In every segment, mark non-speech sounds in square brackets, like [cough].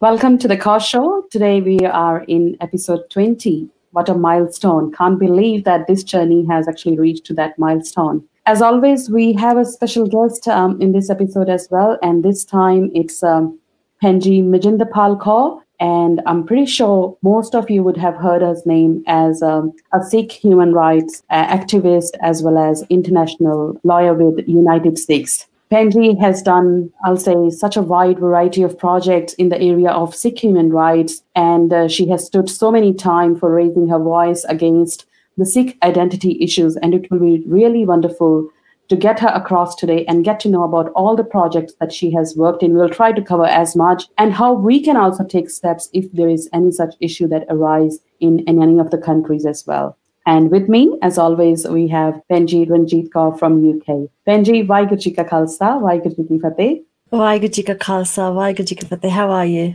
Welcome to the Kaur Show. Today we are in episode 20. What a milestone. Can't believe that this journey has actually reached to that milestone. As always, we have a special guest um, in this episode as well. And this time it's um, Penji Mejindarpal Kaur. And I'm pretty sure most of you would have heard his name as um, a Sikh human rights uh, activist as well as international lawyer with United Sikhs. Penji has done, I'll say, such a wide variety of projects in the area of Sikh human rights, and uh, she has stood so many times for raising her voice against the Sikh identity issues. And it will be really wonderful to get her across today and get to know about all the projects that she has worked in. We'll try to cover as much and how we can also take steps if there is any such issue that arise in, in any of the countries as well. And with me, as always, we have Penji Ranjit Kaur from UK. Penji, Vaheguru Ji Ka Khalsa, Vaheguru Ji Ki Fateh. Vaheguru Ji Ka Khalsa, Vaheguru Ji Ki Fateh. How are you?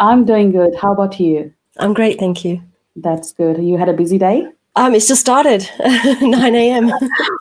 I'm doing good. How about you? I'm great, thank you. That's good. You had a busy day? Um, it's just started, [laughs] 9 a.m.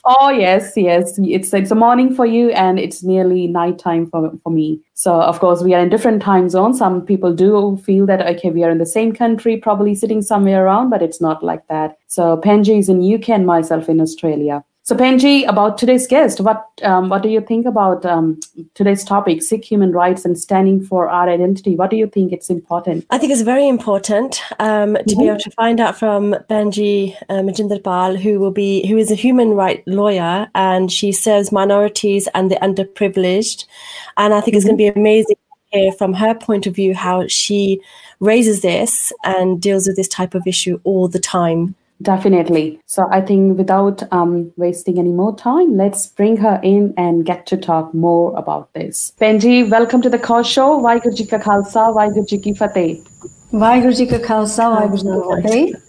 oh yes, yes. It's it's a morning for you, and it's nearly nighttime for for me. So of course we are in different time zones. Some people do feel that okay, we are in the same country, probably sitting somewhere around, but it's not like that. So Penji is in UK and myself in Australia. So Penji, about today's guest, what um, what do you think about um, today's topic, Sikh human rights and standing for our identity? What do you think it's important? I think it's very important um, to mm-hmm. be able to find out from Penji uh, Mejindarpal, who will be who is a human right lawyer and she serves minorities and the underprivileged, and I think mm-hmm. it's going to be amazing to hear from her point of view how she raises this and deals with this type of issue all the time. Definitely. So I think without um, wasting any more time, let's bring her in and get to talk more about this. Penji, welcome to the Kaur show. Vaheguru Ji Ka Khalsa, Vaheguru Ji Ki Fateh. Vaheguru Ji Ka Khalsa, Vaheguru Ji Ka Fateh.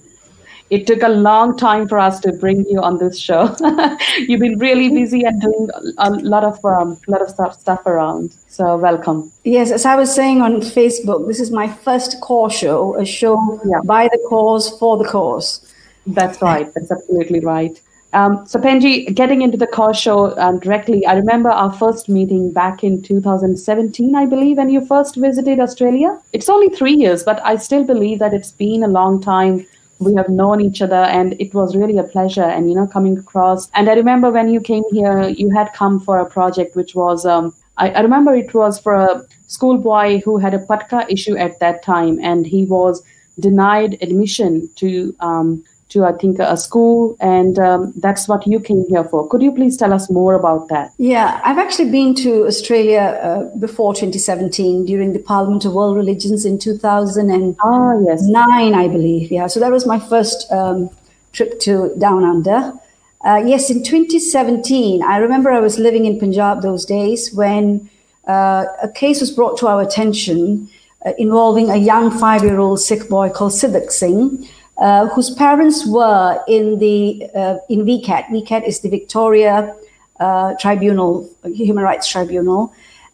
It took a long time for us to bring you on this show. [laughs] You've been really busy and doing a lot of um, lot of stuff, stuff around. So welcome. Yes, as I was saying on Facebook, this is my first Kaur show, a show yeah. by the cause for the cause. That's right. That's absolutely right. Um, so Penji, getting into the car show um, directly, I remember our first meeting back in 2017, I believe, when you first visited Australia. It's only three years, but I still believe that it's been a long time. We have known each other, and it was really a pleasure. And you know, coming across. And I remember when you came here, you had come for a project which was. Um, I, I remember it was for a schoolboy who had a patka issue at that time, and he was denied admission to um, to I think a school, and um, that's what you came here for. Could you please tell us more about that? Yeah, I've actually been to Australia uh, before 2017 during the Parliament of World Religions in 2009, ah, yes. I believe. Yeah, so that was my first um, trip to Down Under. Uh, yes, in 2017, I remember I was living in Punjab those days when uh, a case was brought to our attention uh, involving a young five-year-old Sikh boy called Sidak Singh uh, whose parents were in the uh, in VCAT. VCAT is the Victoria uh, Tribunal, Human Rights Tribunal,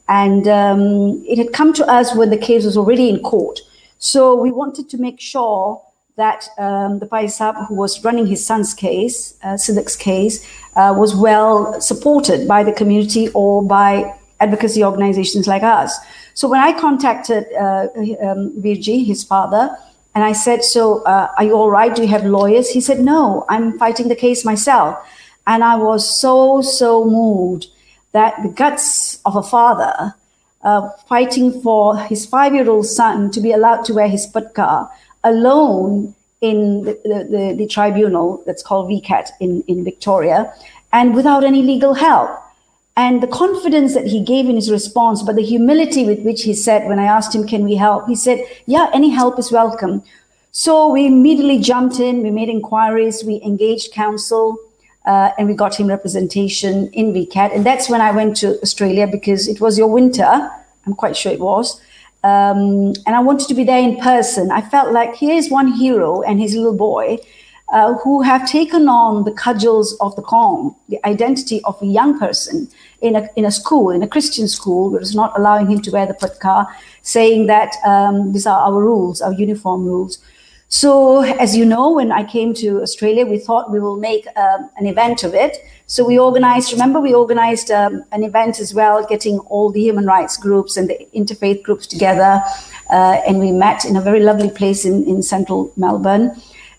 and um, it had come to us when the case was already in court. So we wanted to make sure that um, the Paisab, who was running his son's case, uh, Sidak's case, uh, was well supported by the community or by advocacy organizations like us. So when I contacted uh, um, Virji, his father, and I said, So, uh, are you all right? Do you have lawyers? He said, No, I'm fighting the case myself. And I was so, so moved that the guts of a father uh, fighting for his five year old son to be allowed to wear his patka alone in the, the, the, the tribunal that's called VCAT in, in Victoria and without any legal help. And the confidence that he gave in his response, but the humility with which he said, when I asked him, Can we help? He said, Yeah, any help is welcome. So we immediately jumped in, we made inquiries, we engaged counsel, uh, and we got him representation in VCAT. And that's when I went to Australia because it was your winter. I'm quite sure it was. Um, and I wanted to be there in person. I felt like here's one hero and his little boy uh, who have taken on the cudgels of the Qawm, the identity of a young person in a, in a school, in a Christian school, which is not allowing him to wear the patka, saying that um, these are our rules, our uniform rules. So, as you know, when I came to Australia, we thought we will make um, an event of it. So, we organized, remember, we organized um, an event as well, getting all the human rights groups and the interfaith groups together. Uh, and we met in a very lovely place in, in central Melbourne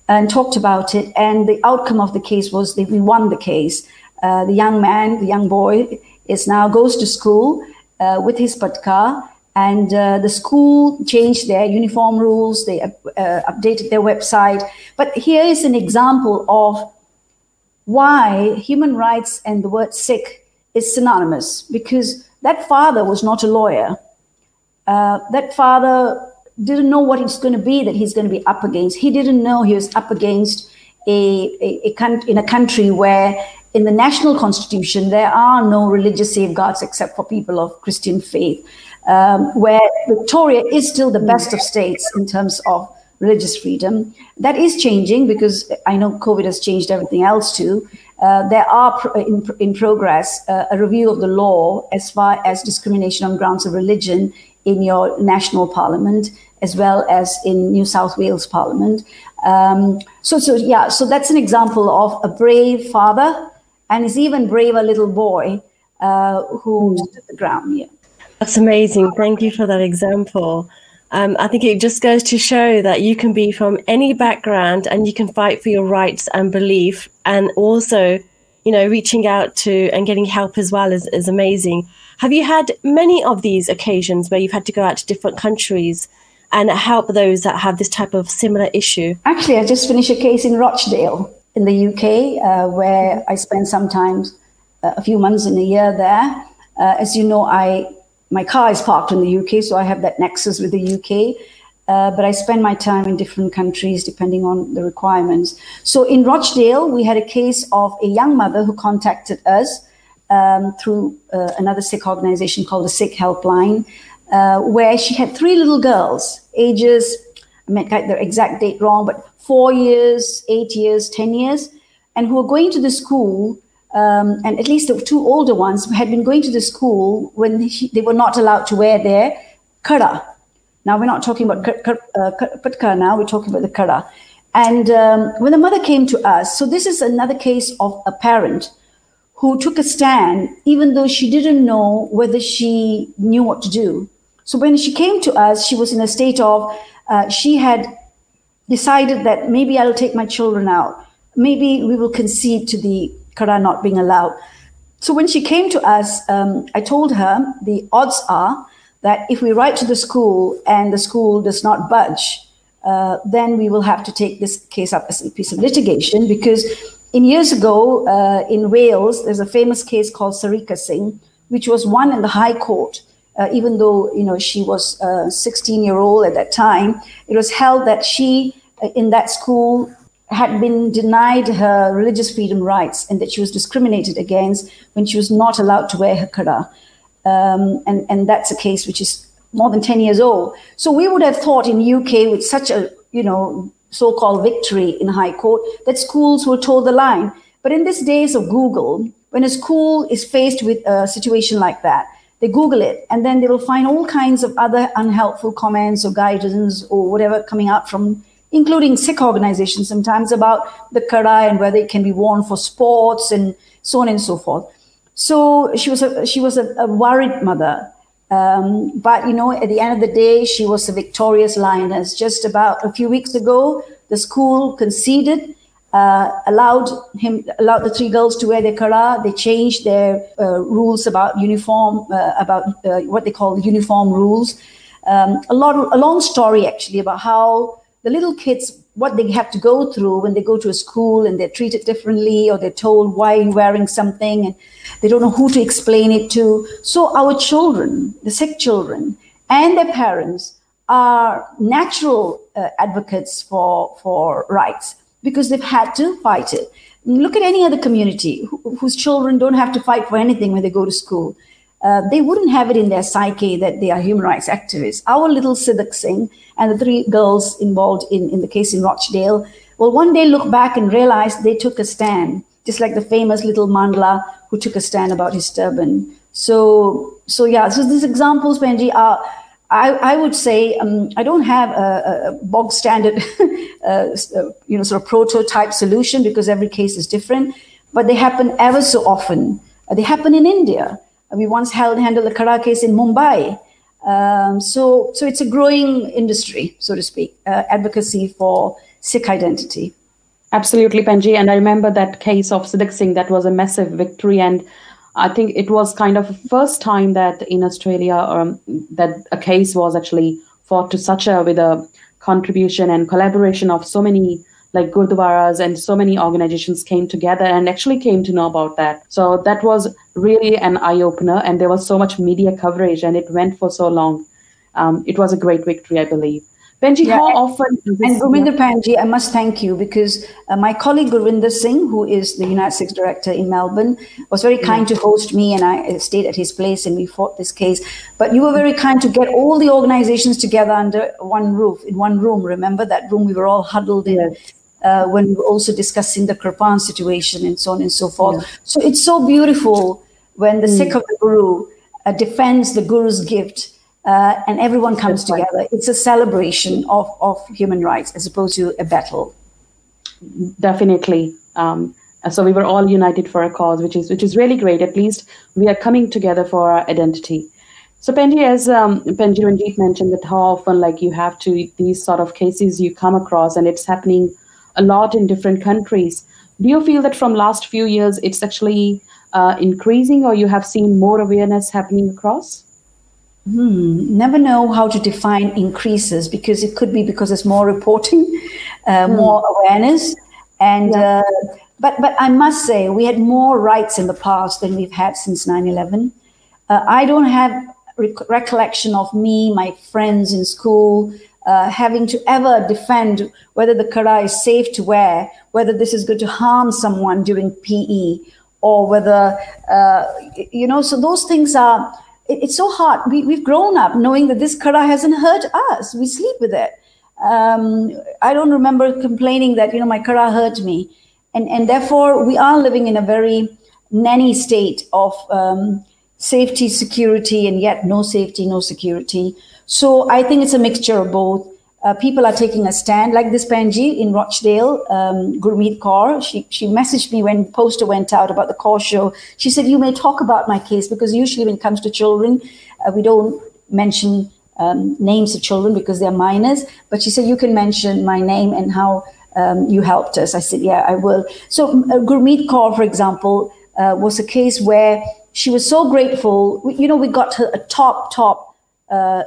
and talked about it. And the outcome of the case was that we won the case. Uh, the young man, the young boy, is now goes to school uh, with his patka and uh, the school changed their uniform rules they uh, updated their website. But here is an example of why human rights and the word sikh is synonymous because that father was not a lawyer. Uh, that father didn't know what it's going to be that he's going to be up against. He didn't know he was up against a, a, a in a country where in the national constitution there are no religious safeguards except for people of christian faith um, where Victoria is still the best of states in terms of religious freedom. That is changing because I know COVID has changed everything else too. Uh, there are in, in progress uh, a review of the law as far as discrimination on grounds of religion in your national parliament as well as in New South Wales Parliament. Um, so, so yeah, so that's an example of a brave father and is even braver little boy uh, who stood the ground. Yeah. That's amazing. Thank you for that example. Um, I think it just goes to show that you can be from any background and you can fight for your rights and belief, and also, you know, reaching out to and getting help as well is, is amazing. Have you had many of these occasions where you've had to go out to different countries and help those that have this type of similar issue? Actually, I just finished a case in Rochdale in the UK uh, where I spend sometimes uh, a few months in a year there. Uh, as you know, I my car is parked in the UK, so I have that nexus with the UK. Uh, but I spend my time in different countries depending on the requirements. So in Rochdale, we had a case of a young mother who contacted us um, through uh, another Sikh organization called the Sikh Helpline, uh, where she had three little girls, ages, I might get the exact date wrong, but four years, eight years, 10 years, and who were going to the school um, and at least the two older ones had been going to the school when he, they were not allowed to wear their kara. Now we're not talking about uh, now, we're talking about the kara. And um, when the mother came to us, so this is another case of a parent who took a stand, even though she didn't know whether she knew what to do. So when she came to us, she was in a state of, uh, she had decided that maybe I'll take my children out. Maybe we will concede to the Quran not being allowed. So when she came to us, um, I told her the odds are that if we write to the school and the school does not budge, uh, then we will have to take this case up as a piece of litigation because in years ago uh, in Wales, there's a famous case called Sarika Singh, which was won in the High Court. Uh, even though you know she was a 16 year old at that time, it was held that she uh, in that school had been denied her religious freedom rights and that she was discriminated against when she was not allowed to wear her kara. Um, and, and that's a case which is more than 10 years old. So we would have thought in UK with such a, you know, so-called victory in High Court that schools will toe the line. But in these days of Google, when a school is faced with a situation like that, they Google it and then they will find all kinds of other unhelpful comments or guidance or whatever coming out from including Sikh organizations sometimes about the kara and whether it can be worn for sports and so on and so forth. So she was a, she was a, a worried mother. Um, but you know, at the end of the day, she was a victorious lioness. Just about a few weeks ago, the school conceded, uh, allowed him, allowed the three girls to wear their kara. They changed their uh, rules about uniform, uh, about uh, what they call uniform rules. Um, a lot, a long story actually about how the little kids what they have to go through when they go to a school and they're treated differently or they're told why you're wearing something and they don't know who to explain it to. So our children, the Sikh children and their parents are natural uh, advocates for, for rights because they've had to fight it. Look at any other community wh- whose children don't have to fight for anything when they go to school uh, they wouldn't have it in their psyche that they are human rights activists. Our little Sidak Singh and the three girls involved in, in the case in Rochdale will one day look back and realize they took a stand, just like the famous little Mandla who took a stand about his turban. So, so yeah, so these examples, Benji, are I, I would say um, I don't have a, a bog standard, [laughs] uh, you know, sort of prototype solution because every case is different. But they happen ever so often. Uh, they happen in India. We once held handled a Kara case in Mumbai. Um, so, so it's a growing industry, so to speak, uh, advocacy for Sikh identity. Absolutely, Penji. And I remember that case of Sidak Singh, that was a massive victory. And I think it was kind of the first time that in Australia um, that a case was actually fought to such a with a contribution and collaboration of so many like gurdwaras and so many organizations came together and actually came to know about that. So that was really an eye opener, and there was so much media coverage, and it went for so long. Um, it was a great victory, I believe. Penji, yeah, how and, often? And Gurminder Panji, I must thank you because uh, my colleague Gurvinder Singh, who is the United Sikhs Director in Melbourne, was very kind to host me, and I stayed at his place, and we fought this case. But you were very kind to get all the organizations together under one roof, in one room. Remember that room we were all huddled in. Yes. Uh, when we were also discussing the Kirpan situation and so on and so forth. Yeah. So it's so beautiful when the mm. Sikh of the Guru uh, defends the Guru's gift uh, and everyone comes together. It's a celebration of, of human rights as opposed to a battle. Definitely. Um, so we were all united for a cause, which is which is really great. At least we are coming together for our identity. So Penji, as um, Penji Ranjit mentioned, that how often like you have to these sort of cases you come across, and it's happening a lot in different countries. Do you feel that from last few years it's actually uh, increasing, or you have seen more awareness happening across? Hmm, never know how to define increases because it could be because there's more reporting, uh, hmm. more awareness, and yeah. uh, but but I must say we had more rights in the past than we've had since 9/11. Uh, I don't have rec- recollection of me, my friends in school. Uh, having to ever defend whether the kara is safe to wear, whether this is going to harm someone during PE, or whether uh, you know. So those things are it's so hard. We, we've grown up knowing that this kara hasn't hurt us. We sleep with it. Um, I don't remember complaining that, you know, my kara hurt me. And, and therefore, we are living in a very nanny state of um, safety, security, and yet no safety, no security. So I think it's a mixture of both uh, people are taking a stand, like this Panji in Rochdale, um, Gurmeet Kaur. She, she messaged me when poster went out about the Kaur show. She said, you may talk about my case because usually when it comes to children, uh, we don't mention um, names of children because they're minors. But she said, you can mention my name and how um, you helped us. I said, yeah, I will. So uh, Gurmeet Kaur, for example, uh, was a case where she was so grateful. You know, we got her a top, top uh,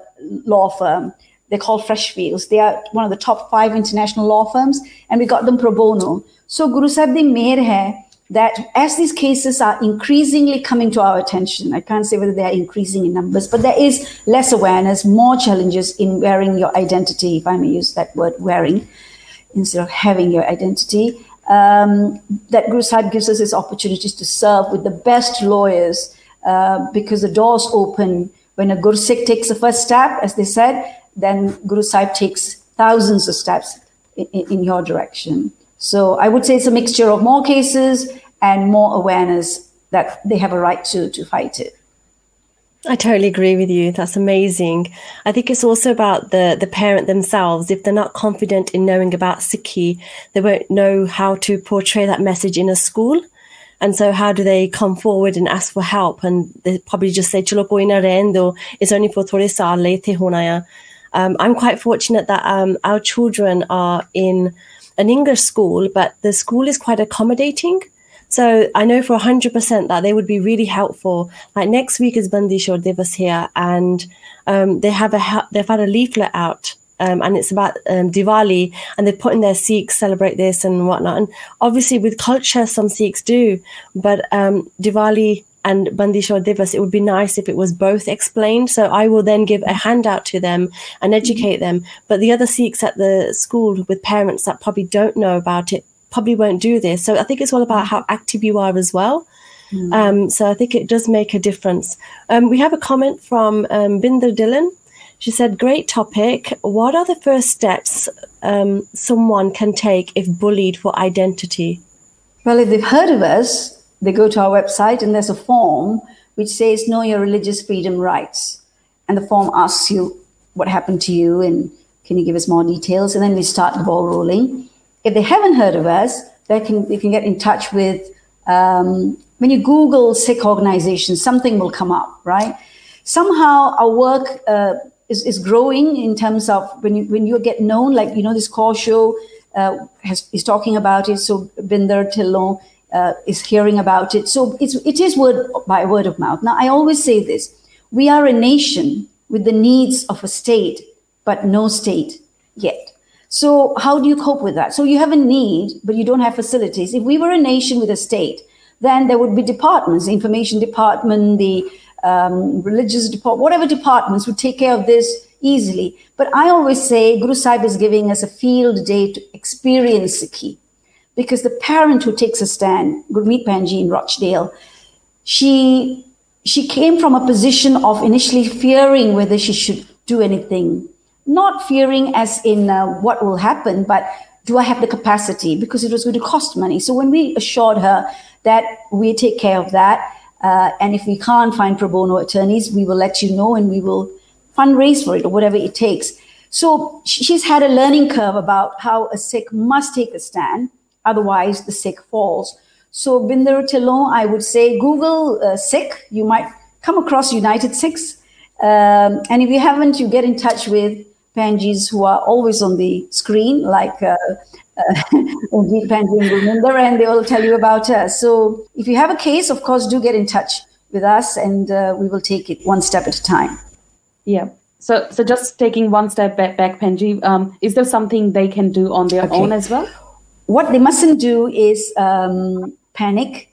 law firm they're called Freshfields. They are one of the top five international law firms, and we got them pro bono. So Guru Sahib di mehr hai that as these cases are increasingly coming to our attention, I can't say whether they are increasing in numbers, but there is less awareness, more challenges in wearing your identity, if I may use that word, wearing, instead of having your identity. Um, that Guru Sahib gives us these opportunities to serve with the best lawyers uh, because the doors open when a Guru Sikh takes the first step, as they said, then Guru Sahib takes thousands of steps in, in, your direction. So I would say it's a mixture of more cases and more awareness that they have a right to, to fight it. I totally agree with you. That's amazing. I think it's also about the the parent themselves. If they're not confident in knowing about Sikhi, they won't know how to portray that message in a school. And so how do they come forward and ask for help? And they probably just say, Chalo koi na rendo, it's only for thode saal um, I'm quite fortunate that um, our children are in an English school, but the school is quite accommodating. So I know for 100% that they would be really helpful. Like next week is Bandi Chhod Divas here, and um, they have a they've had a leaflet out, um, and it's about um, Diwali, and they put in their Sikhs celebrate this and whatnot. And obviously, with culture, some Sikhs do, but um, Diwali and Bandi Chhod Divas, it would be nice if it was both explained. So I will then give a handout to them and educate them. But the other Sikhs at the school with parents that probably don't know about it probably won't do this. So I think it's all about how active you are as well. Mm. Um, so I think it does make a difference. Um, we have a comment from um, Binder Dhillon. She said, Great topic. What are the first steps um, someone can take if bullied for identity? Well, if they've heard of us, they go to our website and there's a form which says know your religious freedom rights and the form asks you what happened to you and can you give us more details? And then we start the ball rolling. If they haven't heard of us, they can they can get in touch with. Um, when you Google Sikh organizations, something will come up, right? Somehow our work uh, is, is growing in terms of when you when you get known, like you know this Kaur show uh, has, is talking about it. So Binder Dhillon uh, is hearing about it. So it's it is word by word of mouth. Now I always say this: we are a nation with the needs of a state, but no state yet. So how do you cope with that? So you have a need, but you don't have facilities. If we were a nation with a state, then there would be departments, the information department, the um, religious department, whatever departments would take care of this easily. But I always say Guru Sahib is giving us a field day to experience Sikhi. Because the parent who takes a stand, Gurmeet Panji in Rochdale, she she came from a position of initially fearing whether she should do anything. Not fearing as in uh, what will happen, but do I have the capacity? Because it was going to cost money. So when we assured her that we take care of that, uh, and if we can't find pro bono attorneys, we will let you know and we will fundraise for it or whatever it takes. So she's had a learning curve about how a Sikh must take a stand, otherwise the Sikh falls. So Binder Dhillon, I would say Google uh, Sikh. You might come across United Sikhs. Um, and if you haven't, you get in touch with Panjis who are always on the screen, like uh, uh, [laughs] Panji and Gurminder, and they will tell you about us. So if you have a case, of course, do get in touch with us and uh, we will take it one step at a time. Yeah. So, so just taking one step back, back Panji, um, is there something they can do on their okay. own as well? What they mustn't do is um, panic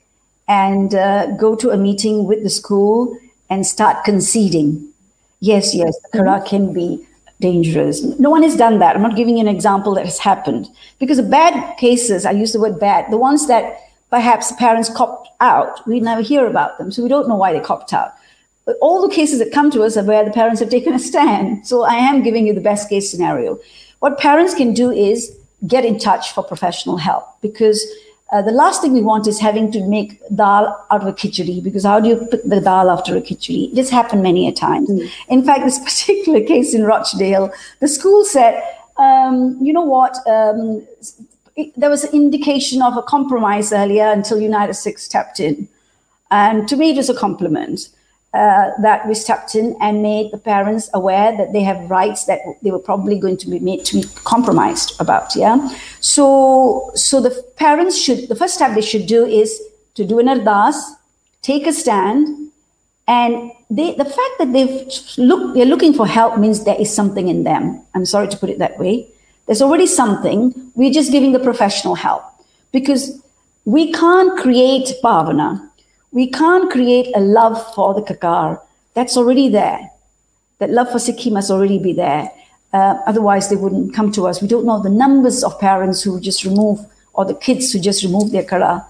and uh, go to a meeting with the school and start conceding. Yes, yes, the Qur'an mm-hmm. can be dangerous. No one has done that. I'm not giving you an example that has happened because the bad cases, I use the word bad, the ones that perhaps parents copped out, we never hear about them. So we don't know why they copped out. But all the cases that come to us are where the parents have [laughs] taken a stand. So I am giving you the best case scenario. What parents can do is get in touch for professional help because uh, the last thing we want is having to make dal out of a khichdi because how do you put the dal after a khichdi? This happened many a time. Mm. In fact, this [laughs] particular case in Rochdale, the school said, um, you know what? Um, it, there was an indication of a compromise earlier until United Sikhs stepped in. And to me, it was a compliment uh, that we stepped in and made the parents aware that they have rights that they were probably going to be made to be compromised about. Yeah. So, so the parents should, the first step they should do is to do an ardas, take a stand, and they, the fact that they've look, they're looking for help means there is something in them. I'm sorry to put it that way. There's already something. We're just giving the professional help because we can't create bhavana we can't create a love for the kakar. That's already there. That love for Sikhi must already be there. Uh, otherwise, they wouldn't come to us. We don't know the numbers of parents who just remove, or the kids who just remove their kara,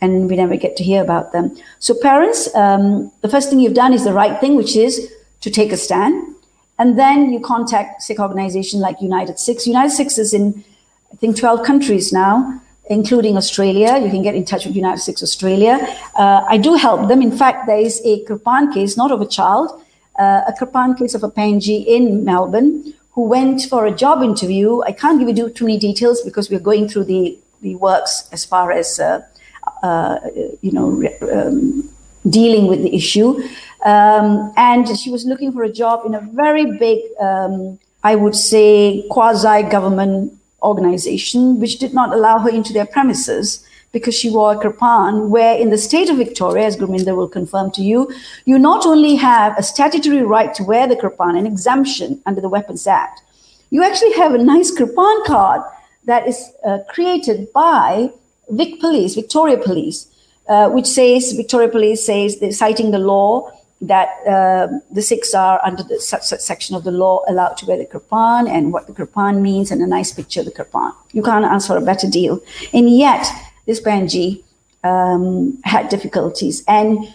and we never get to hear about them. So, parents, um, the first thing you've done is the right thing, which is to take a stand. And then you contact Sikh organization like United Sikhs. United Sikhs is in, I think, 12 countries now including Australia. You can get in touch with United Sikhs Australia. Uh, I do help them. In fact, there is a Kirpan case, not of a child, uh, a Kirpan case of a Panji in Melbourne who went for a job interview. I can't give you too many details because we're going through the, the works as far as, uh, uh you know, um, dealing with the issue. Um, and she was looking for a job in a very big, um, I would say, quasi government organization, which did not allow her into their premises because she wore a kirpan, where in the state of Victoria, as Gurminder will confirm to you, you not only have a statutory right to wear the kirpan, an exemption under the Weapons Act, you actually have a nice kirpan card that is uh, created by Vic Police, Victoria Police, uh, which says, Victoria Police says, citing the law that uh, the Sikhs are under the section of the law allowed to wear the kirpan and what the kirpan means and a nice picture of the kirpan. You can't ask for a better deal. And yet, this Panji um, had difficulties. And,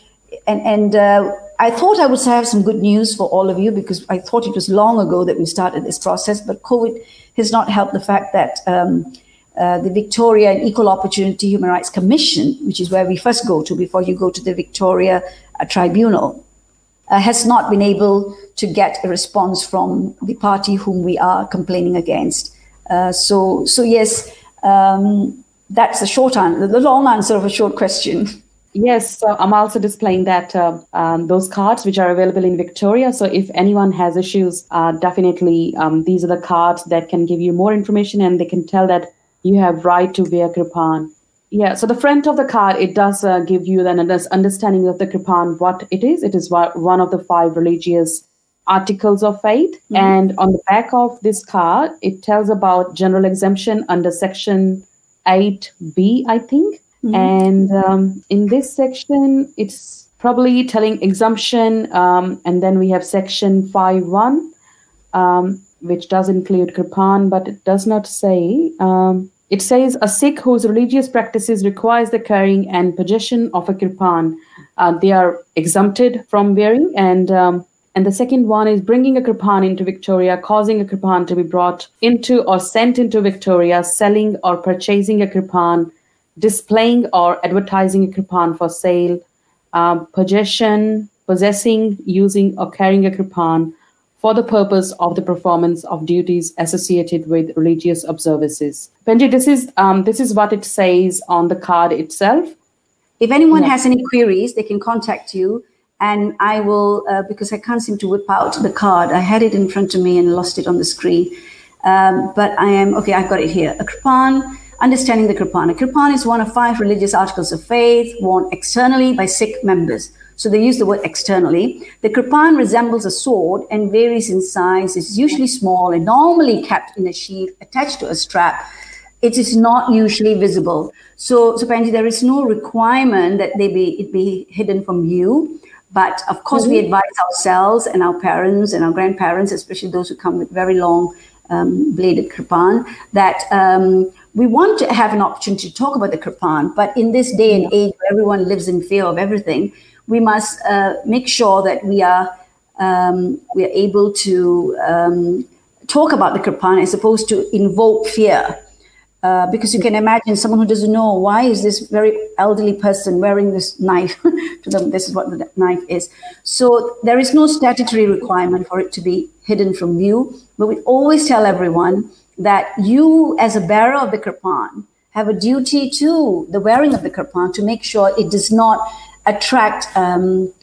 and, and uh, I thought I would have some good news for all of you because I thought it was long ago that we started this process, but COVID has not helped the fact that um, uh, the Victoria and Equal Opportunity Human Rights Commission, which is where we first go to before you go to the Victoria uh, Tribunal, uh, has not been able to get a response from the party whom we are complaining against. Uh, so, so yes, um, that's the short answer, the long answer of a short question. Yes, so I'm also displaying that uh, um, those cards which are available in Victoria. So if anyone has issues, uh, definitely um, these are the cards that can give you more information and they can tell that you have right to wear kirpan. Yeah, so the front of the card it does uh, give you then an understanding of the kirpan, what it is. It is one of the five religious articles of faith, mm-hmm. and on the back of this card it tells about general exemption under section eight B, I think Mm-hmm. And um, in this section, it's probably telling exemption. Um, and then we have section 5.1, um, which does include kirpan, but it does not say. Um, it says a Sikh whose religious practices requires the carrying and possession of a kirpan, uh, they are exempted from wearing. And um, and the second one is bringing a kirpan into Victoria, causing a kirpan to be brought into or sent into Victoria, selling or purchasing a kirpan, displaying or advertising a kirpan for sale, um, possession, possessing, using, or carrying a kirpan for the purpose of the performance of duties associated with religious observances. Benji, this is um, this is what it says on the card itself. If anyone yeah. has any queries, they can contact you, and I will uh, because I can't seem to whip out the card. I had it in front of me and lost it on the screen. Um, but I am okay. I've got it here. A kirpan Understanding the Kirpan. A Kirpan is one of five religious articles of faith worn externally by Sikh members. So they use the word externally. The kripan resembles a sword and varies in size. It's usually small and normally kept in a sheath attached to a strap. It is not usually visible. So, so apparently there is no requirement that they be it be hidden from view. But of course, mm-hmm. we advise ourselves and our parents and our grandparents, especially those who come with very long um, bladed kripan, that um, we want to have an opportunity to talk about the kripan. but in this day and age where everyone lives in fear of everything, we must uh, make sure that we are um, we are able to um, talk about the Kirpan as opposed to invoke fear. Uh, because you can imagine someone who doesn't know why is this very elderly person wearing this knife [laughs] to them this is what the knife is so there is no statutory requirement for it to be hidden from view but we always tell everyone that you, as a bearer of the kirpan, have a duty to the wearing of the kirpan to make sure it does not attract um,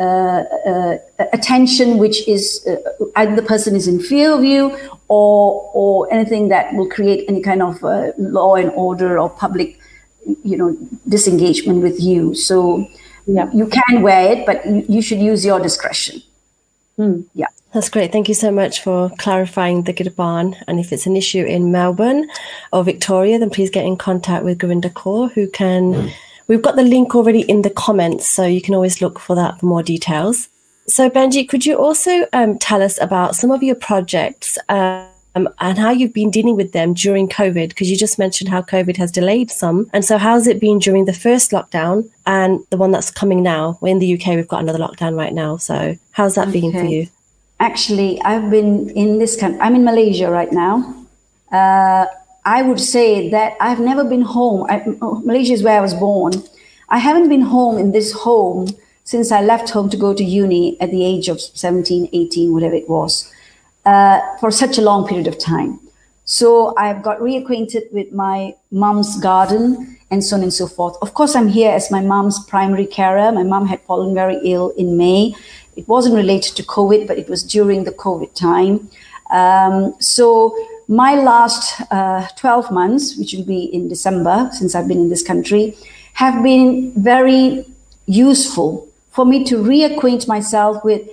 uh, uh, attention which is uh, either the person is in fear of you or or anything that will create any kind of uh, law and order or public you know disengagement with you so yeah. you can wear it but you, you should use your discretion hmm. yeah that's great. Thank you so much for clarifying the Kirpan. And if it's an issue in Melbourne or Victoria, then please get in contact with Gurinder Kaur, who can. We've got the link already in the comments, so you can always look for that for more details. So, Benji, could you also um, tell us about some of your projects um, and how you've been dealing with them during COVID? Because you just mentioned how COVID has delayed some. And so, how's it been during the first lockdown and the one that's coming now? We're in the UK, we've got another lockdown right now. So, how's that okay. been for you? actually, I've been in this country. I'm in Malaysia right now. Uh, I would say that I've never been home. I, Malaysia is where I was born. I haven't been home in this home since I left home to go to uni at the age of 17, 18, whatever it was, uh, for such a long period of time. So I've got reacquainted with my mom's garden and so on and so forth. Of course, I'm here as my mom's primary carer. My mom had fallen very ill in May. It wasn't related to COVID, but it was during the COVID time. Um, so my last uh, 12 months, which will be in December, since I've been in this country, have been very useful for me to reacquaint myself with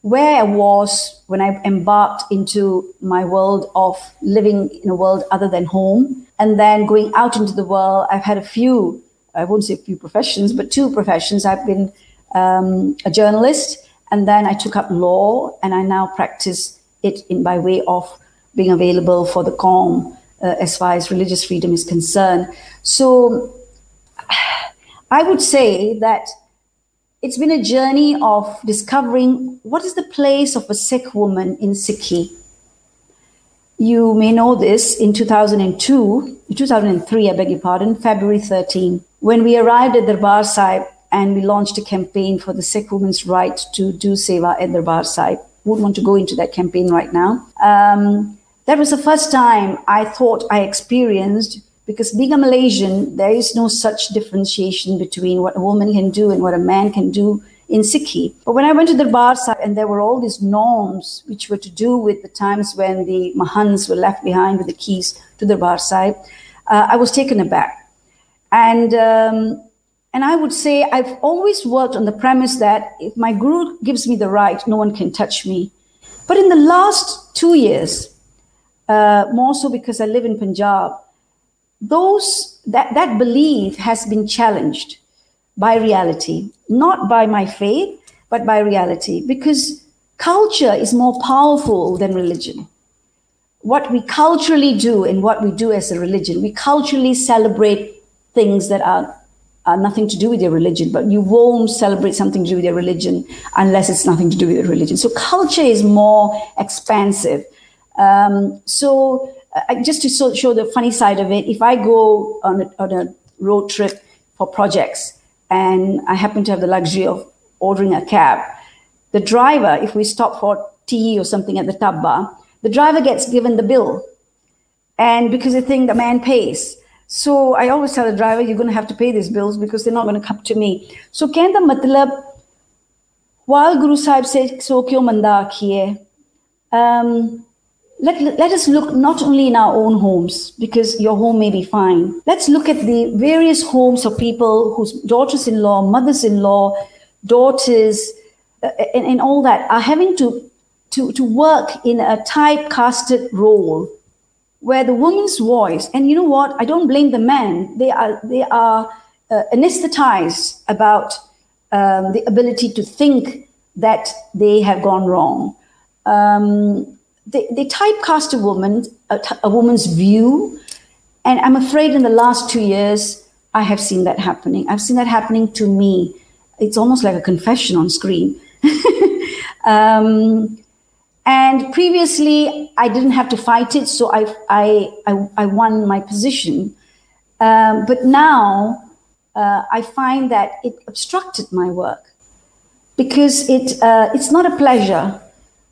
where I was when I embarked into my world of living in a world other than home, and then going out into the world. I've had a few, I won't say a few professions, but two professions. I've been um, a journalist and then I took up law, and I now practice it in by way of being available for the Qawm uh, as far as religious freedom is concerned. So [sighs] I would say that it's been a journey of discovering what is the place of a Sikh woman in Sikhi. You may know this in 2002, 2003, I beg your pardon, February 13, when we arrived at Darbar Sahib and we launched a campaign for the Sikh women's right to do seva at Darbar Sahib. Wouldn't want to go into that campaign right now. Um, that was the first time I thought I experienced because being a Malaysian, there is no such differentiation between what a woman can do and what a man can do in Sikhi. But when I went to the Sahib and there were all these norms which were to do with the times when the Mahans were left behind with the keys to the Sahib, uh, I was taken aback. And um, and I would say I've always worked on the premise that if my guru gives me the right, no one can touch me. But in the last two years, uh, more so because I live in Punjab, those that, that belief has been challenged by reality, not by my faith, but by reality, because culture is more powerful than religion. What we culturally do and what we do as a religion, we culturally celebrate things that are uh, nothing to do with your religion, but you won't celebrate something to do with your religion unless it's nothing to do with your religion. So culture is more expansive. Um, so uh, just to so, show the funny side of it, if I go on a, on a road trip for projects and I happen to have the luxury of ordering a cab, the driver, if we stop for tea or something at the dhaba, the driver gets given the bill. And because they think the man pays. So I always tell the driver, you're going to have to pay these bills because they're not going to come to me. So can the matlab, while Guru Sahib said, so kyo manda um, let, let us look not only in our own homes, because your home may be fine. Let's look at the various homes of people whose daughters in law, mothers in law, daughters, uh, and, and all that are having to, to, to work in a typecasted role where the woman's voice, and you know what? I don't blame the men. They are they are uh, anesthetized about um, the ability to think that they have gone wrong. Um, they, they typecast a woman, a, a woman's view, and I'm afraid in the last two years I have seen that happening. I've seen that happening to me. It's almost like a confession on screen. [laughs] um, and previously, I didn't have to fight it, so I, I, I, I won my position. Um, but now uh, I find that it obstructed my work because it, uh, it's not a pleasure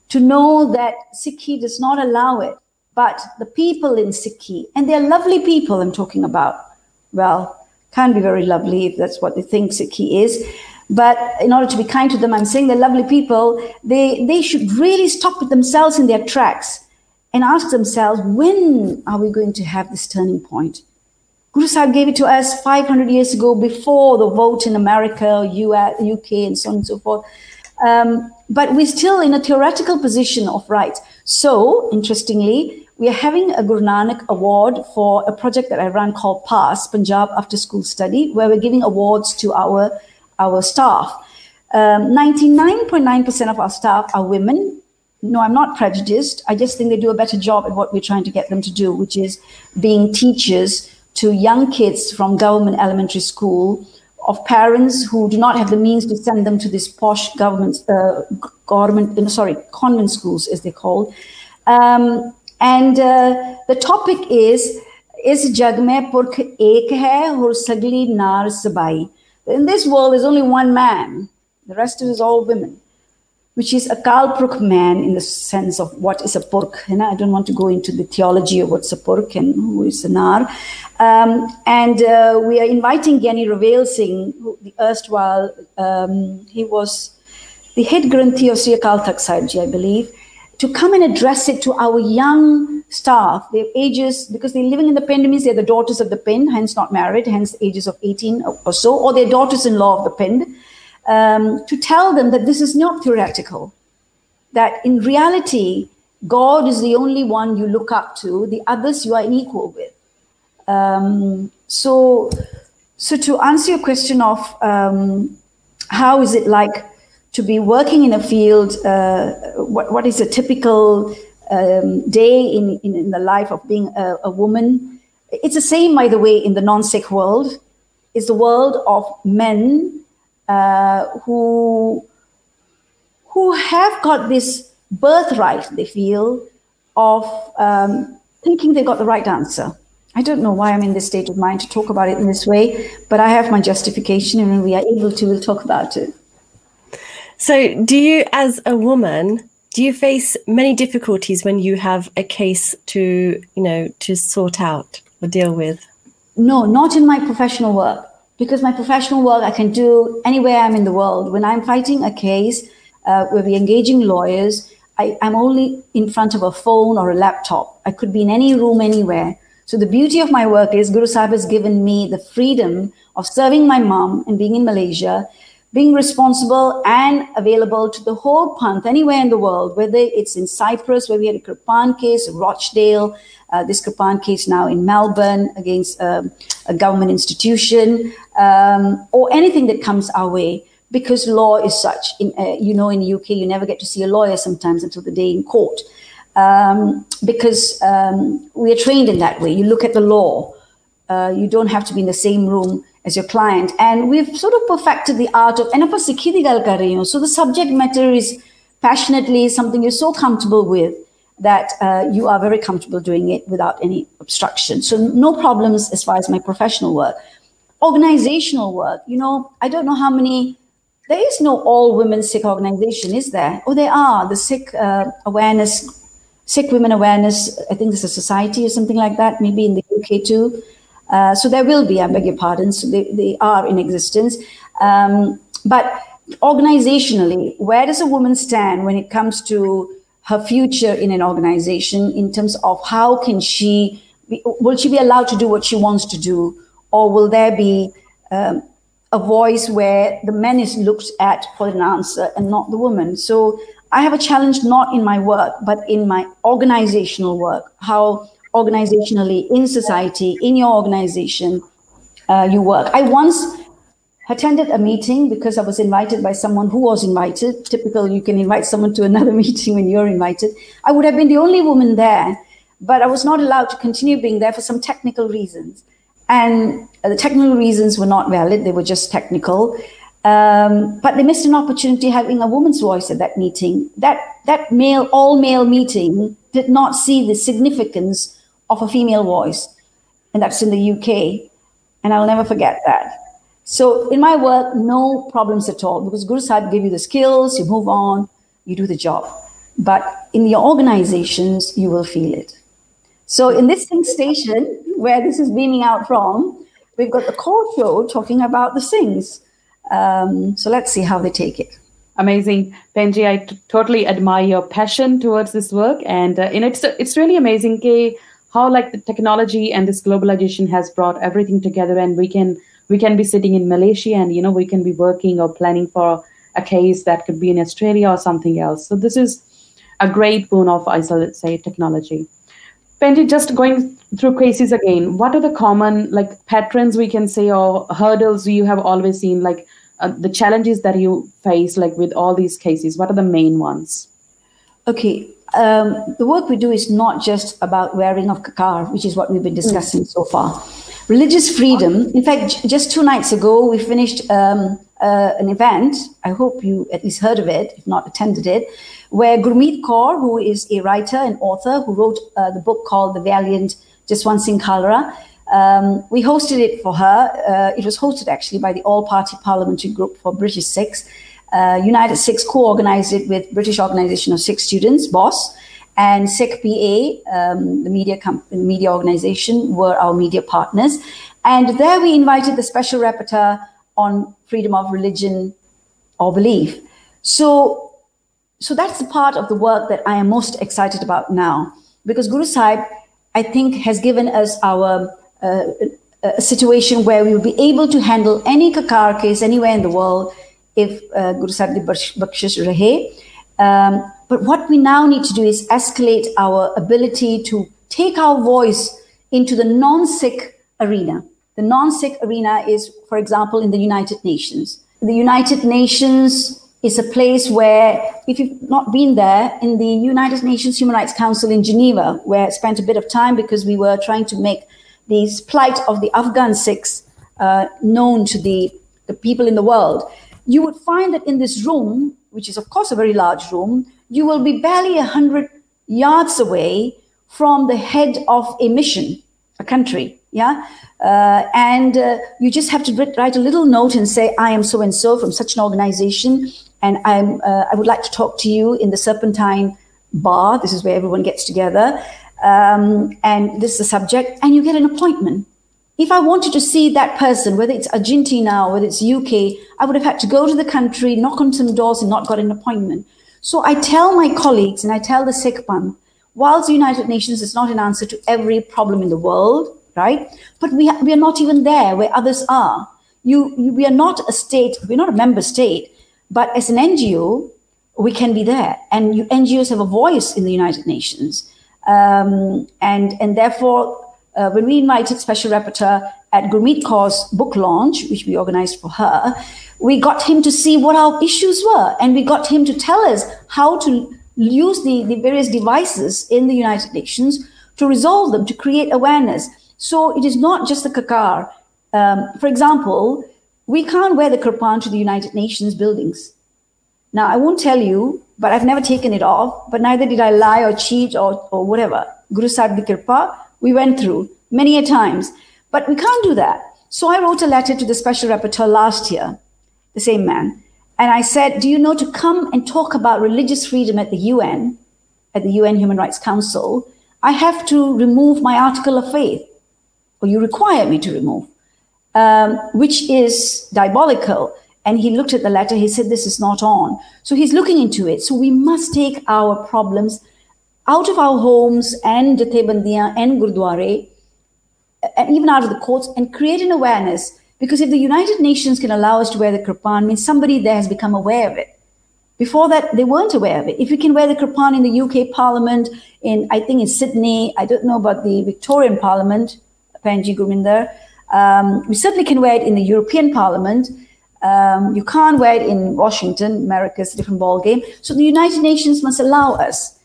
to know that Sikhi does not allow it. But the people in Sikhi, and they're lovely people I'm talking about, well, can be very lovely if that's what they think Sikhi is. But in order to be kind to them, I'm saying they're lovely people. They, they should really stop with themselves in their tracks and ask themselves, when are we going to have this turning point? Guru Sahib gave it to us 500 years ago before the vote in America, US, UK, and so on and so forth. Um, but we're still in a theoretical position of rights. So, interestingly, we are having a Guru Nanak Award for a project that I run called PASS, Punjab After School Study, where we're giving awards to our our staff. 99.9% um, of our staff are women. No, I'm not prejudiced. I just think they do a better job at what we're trying to get them to do, which is being teachers to young kids from government elementary school of parents who do not have the means to send them to this posh government, uh, government, uh, sorry, convent schools as they call. Um, and uh, the topic is is जग में पुरख एक है और सगली नार सबाई in this world, there's only one man. The rest of it is all women, which is a Kalpruk man in the sense of what is a Purk. Know, I don't want to go into the theology of what's a Purk and who is a Nar. Um, and uh, we are inviting Gyani Ravel Singh, who, the erstwhile, um, he was the head Granthi of Sri Akal Takht I believe, to come and address it to our young staff. Their ages, because they're living in the Pind, they're the daughters of the Pind, hence not married, hence ages of 18 or so, or they're daughters-in-law of the Pind, um, to tell them that this is not theoretical, that in reality, God is the only one you look up to, the others you are unequal with. Um, so, so to answer your question of um, how is it like to be working in a field, uh, what, what is a typical um, day in, in, in, the life of being a, a, woman. It's the same, by the way, in the non Sikh world. It's the world of men uh, who, who have got this birthright, they feel, of um, thinking they got the right answer. I don't know why I'm in this state of mind to talk about it in this way, but I have my justification, and when we are able to, we'll talk about it. So, do you, as a woman, do you face many difficulties when you have a case to, you know, to sort out or deal with? No, not in my professional work. Because my professional work I can do anywhere I'm in the world. When I'm fighting a case uh, where we're engaging lawyers, I, I'm only in front of a phone or a laptop. I could be in any room anywhere. So the beauty of my work is Guru Sahib has given me the freedom of serving my mom and being in Malaysia, being responsible and available to the whole Panth anywhere in the world, whether it's in Cyprus, where we had a Kripan case, Rochdale, uh, this Kripan case now in Melbourne against um, a government institution, um, or anything that comes our way because law is such. In, uh, you know, in the UK, you never get to see a lawyer sometimes until the day in court um, because um, we are trained in that way. You look at the law, uh, you don't have to be in the same room as your client. And we've sort of perfected the art of, and so the subject matter is passionately something you're so comfortable with that uh, you are very comfortable doing it without any obstruction. So no problems as far as my professional work. Organizational work, you know, I don't know how many there is no all women Sikh organization, is there? Oh, there are the Sikh uh, awareness Sikh Women Awareness, I think there's a society or something like that, maybe in the UK too. Uh, so there will be, I beg your pardon, so they, they are in existence. Um, but organizationally, where does a woman stand when it comes to her future in an organization in terms of how can she, be, will she be allowed to do what she wants to do? Or will there be um, a voice where the man is looked at for an answer and not the woman? So I have a challenge not in my work, but in my organizational work, how organizationally in society, in your organization, uh, you work. I once attended a meeting because I was invited by someone who was invited. Typical, you can invite someone to [laughs] another meeting when you're invited. I would have been the only woman there, but I was not allowed to continue being there for some technical reasons. And the technical reasons were not valid, they were just technical. Um, but they missed an opportunity having a woman's voice at that meeting. That that male, all male meeting did not see the significance of a female voice, and that's in the UK, and I'll never forget that. So in my work, no problems at all because Guru Sahib give you the skills, you move on, you do the job. But in your organizations, you will feel it. So in this Singh station, where this is beaming out from, we've got the Kaur show talking about the Singhs. Um, so let's see how they take it. Amazing, Benji. I t- totally admire your passion towards this work, and uh, it's it's really amazing ke, how like the technology and this globalization has brought everything together, and we can we can be sitting in Malaysia, and you know we can be working or planning for a case that could be in Australia or something else. So this is a great boon of I say technology. Benji, just going through cases again, what are the common like patterns we can say or hurdles you have always seen like uh, the challenges that you face like with all these cases what are the main ones okay um, the work we do is not just about wearing of kakar which is what we've been discussing mm. so far religious freedom in fact j- just two nights ago we finished um, uh, an event i hope you at least heard of it if not attended it where gurmeet kaur who is a writer and author who wrote uh, the book called the valiant Jaswant Singh Khalra um, we hosted it for her. Uh, it was hosted actually by the All Party Parliamentary Group for British Sikhs. Uh, United Sikhs co-organized it with British Organization of Sikh Students, BOSS, and Sikh PA, um, the media media organization, were our media partners. And there we invited the special rapporteur on freedom of religion or belief. So, so that's the part of the work that I am most excited about now, because Guru Sahib, I think, has given us our a situation where we will be able to handle any kakar case anywhere in the world if uh, Guru Sahib Bakshish Rahe. Um, but what we now need to do is escalate our ability to take our voice into the non-Sikh arena. The non-Sikh arena is, for example, in the United Nations. The United Nations is a place where, if you've not been there, in the United Nations Human Rights Council in Geneva, where I spent a bit of time because we were trying to make the plight of the Afghan Sikhs uh, known to the, the people in the world, you would find that in this room, which is of course a very large room, you will be barely 100 yards away from the head of a mission, a country. Yeah. Uh, and uh, you just have to write a little note and say, I am so and so from such an organization. And I'm, uh, I would like to talk to you in the Serpentine bar. This is where everyone gets together. Um, and this is the subject. And you get an appointment. If I wanted to see that person, whether it's Argentina or whether it's UK, I would have had to go to the country, knock on some doors, and not got an appointment. So I tell my colleagues and I tell the Sikh Panth, whilst the United Nations is not an answer to every problem in the world, right? But we, ha- we are not even there where others are. You, you, we are not a state, we're not a member state, but as an NGO, we can be there. And you, NGOs have a voice in the United Nations. Um, and, and therefore, uh, when we invited Special Rapporteur at Gurmeet Kaur's book launch, which we organized for her, we got him to see what our issues were. And we got him to tell us how to use the, the various devices in the United Nations to resolve them, to create awareness. So it is not just the kakar. Um, for example, we can't wear the kirpan to the United Nations buildings. Now, I won't tell you, but I've never taken it off, but neither did I lie or cheat or, or whatever. Guru Sahib Kirpa, we went through many a times, but we can't do that. So I wrote a letter to the special rapporteur last year, the same man, and I said, Do you know to come and talk about religious freedom at the UN, at the UN Human Rights Council, I have to remove my article of faith, or you require me to remove, um, which is diabolical. And he looked at the letter, he said, This is not on. So he's looking into it. So we must take our problems out of our homes and Jathebandiyan and Gurdwara, and even out of the courts, and create an awareness. Because if the United Nations can allow us to wear the kirpan, means somebody there has become aware of it. Before that, they weren't aware of it. If we can wear the kirpan in the UK Parliament, in I think in Sydney, I don't know about the Victorian Parliament, Panji Gurminder, um, we certainly can wear it in the European Parliament. Um, you can't wear it in Washington, America's a different ball game. So the United Nations must allow us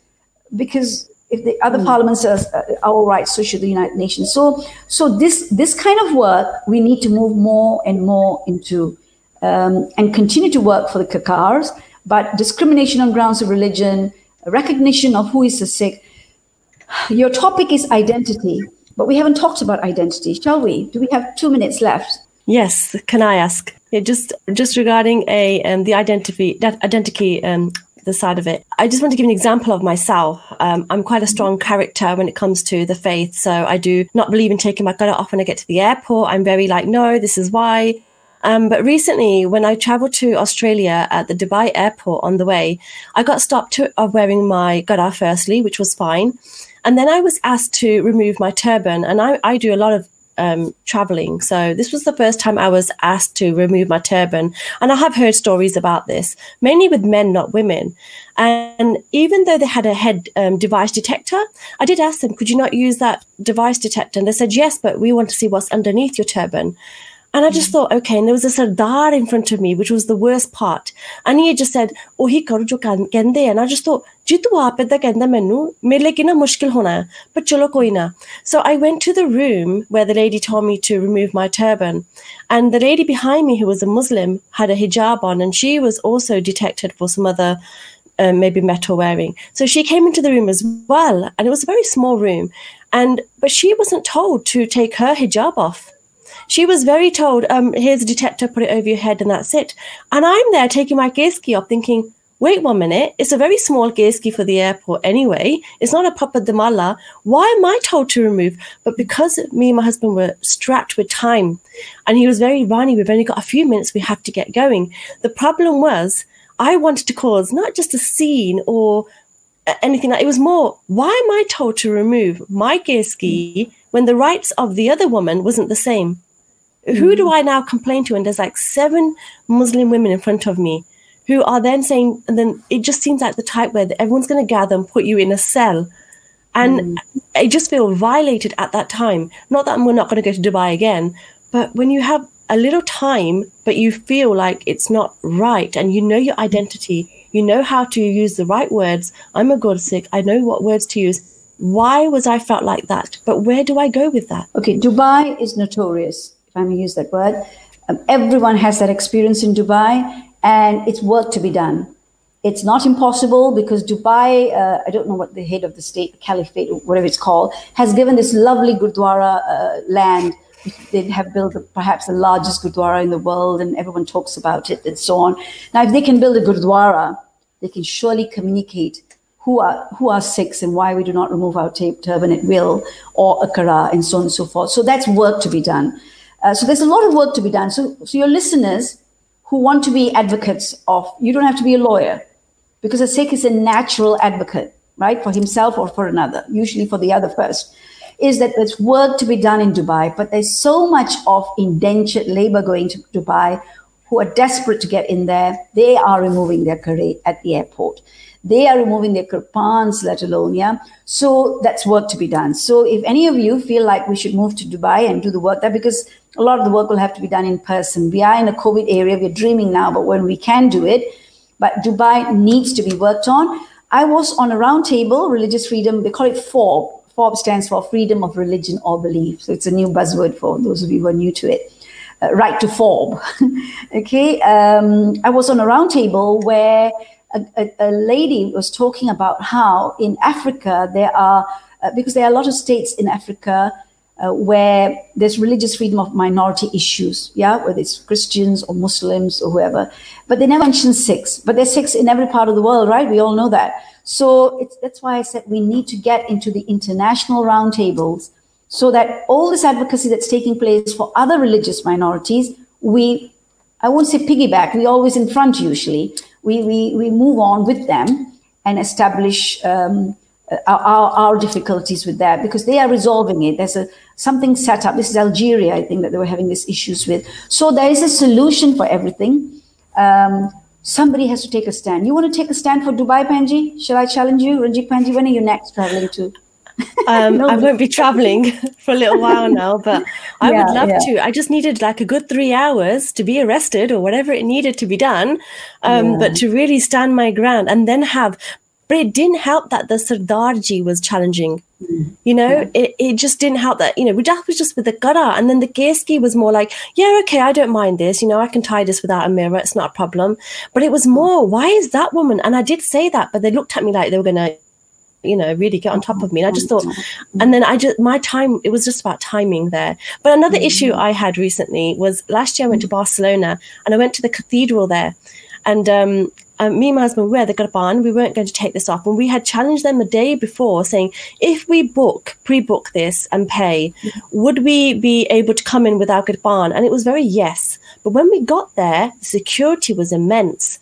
because if the other mm. parliaments are, are all right, so should the United Nations. So, so this this kind of work we need to move more and more into, um, and continue to work for the Kakars. But discrimination on grounds of religion, recognition of who is a Sikh. Your topic is identity, but we haven't talked about identity, shall we? Do we have two minutes left? Yes. Can I ask? Yeah, just just regarding a um, the identity that identity um, the side of it. I just want to give an example of myself. Um, I'm quite a strong character when it comes to the faith. So I do not believe in taking my gun off when I get to the airport. I'm very like, no, this is why. Um, but recently, when I traveled to Australia at the Dubai airport on the way, I got stopped to, of wearing my gada firstly, which was fine. And then I was asked to remove my turban. And I, I do a lot of um, traveling. So this was the first time I was asked to remove my turban. And I have heard stories about this, mainly with men, not women. And even though they had a head um, device detector, I did ask them, could you not use that device detector? And they said, yes, but we want to see what's underneath your turban. And I just mm. thought, okay, and there was a sardar in front of me, which was the worst part. And he just said, oh, he karu jo kende. And I just thought, ji tu aap idda kenda mainu, mere liye na mushkil hona hai, but chalo koi na. So I went to the room where the lady told me to remove my turban. And the lady behind me, who was a Muslim, had a hijab on, and she was also detected for some other um, maybe metal wearing. So she came into the room as well, and it was a very small room. And but she wasn't told to take her hijab off. She was very told, um, here's a detector, put it over your head, and that's it. And I'm there taking my keski off, thinking, wait one minute, it's a very small keski for the airport anyway. It's not a proper. Why am I told to remove? But because me and my husband were strapped with time and he was very Rani, we've only got a few minutes, we have to get going. The problem was I wanted to cause not just a scene or anything like it was more, why am I told to remove my keski when the rights of the other woman wasn't the same? Who do mm. I now complain to? And there's like seven Muslim women in front of me who are then saying, and then it just seems like the type where everyone's going to gather and put you in a cell. And mm. I just feel violated at that time. Not that we're not going to go to Dubai again, but when you have a little time, but you feel like it's not right and you know your identity, you know how to use the right words. I'm a Gursikh, I know what words to use. Why was I felt like that? But where do I go with that? Okay, Dubai is notorious if I may use that word. Um, everyone has that experience in Dubai, and it's work to be done. It's not impossible because Dubai, uh, I don't know what the head of the state, caliphate, whatever it's called, has given this lovely Gurdwara uh, land. They have built perhaps the largest Gurdwara in the world, and everyone talks about it and so on. Now, if they can build a Gurdwara, they can surely communicate who are who are Sikhs and why we do not remove our tape turban at will or a kara and so on and so forth. So that's work to be done. Uh, so there's a lot of work to be done. So, so your listeners who want to be advocates of, you don't have to be a lawyer because a Sikh is a natural advocate, right, for himself or for another, usually for the other first. Is that there's work to be done in Dubai, but there's so much of indentured labor going to Dubai who are desperate to get in there. They are removing their career at the airport. They are removing their kirpans, let alone, yeah. So that's work to be done. So if any of you feel like we should move to Dubai and do the work there, because a lot of the work will have to be done in person. We are in a COVID area, we're dreaming now, but when we can do it, but Dubai needs to be worked on. I was on a roundtable, religious freedom, they call it FORB. FORB stands for freedom of religion or belief. So it's a new buzzword for those of you who are new to it. Uh, right to FORB. [laughs] okay. Um, I was on a roundtable where a, a, a, lady was talking about how in Africa there are, uh, because there are a lot of states in Africa uh, where there's religious freedom of minority issues, yeah, whether it's Christians or Muslims or whoever, but they never mention Sikhs. But there's Sikhs in every part of the world, right? We all know that. So that's why I said we need to get into the international roundtables so that all this advocacy that's taking place for other religious minorities, we, I won't say piggyback, we always in front usually, we, we, we move on with them and establish um, our, our, difficulties with that because they are resolving it. There's a something set up. This is Algeria, I think, that they were having these issues with. So there is a solution for everything. Um, somebody has to take a stand. You want to take a stand for Dubai, Panji? Shall I challenge you, Ranjit Panji? When are you next traveling to? [laughs] um, no. I won't be traveling [laughs] for a little while now, but I yeah, would love yeah. to. I just needed like a good three hours to be arrested or whatever it needed to be done, um, yeah. but to really stand my ground and then have. But it didn't help that the Sardarji was challenging. Mm. You know, it, it just didn't help that, you know, Rajat was just with the Kara. And then the Keski was more like, yeah, okay, I don't mind this. You know, I can tie this without a mirror. It's not a problem. But it was more, why is that woman? And I did say that, but they looked at me like they were going to, you know really get on top of me and i just thought and then i just my time it was just about timing there but another mm-hmm. issue i had recently was last year i went to barcelona and i went to the cathedral there and um, um, me and my husband were the Gurban. We weren't going to take this off. And we had challenged them the day before saying, if we book, pre book this and pay, would we be able to come in with our Gurban? And it was very yes. But when we got there, the security was immense.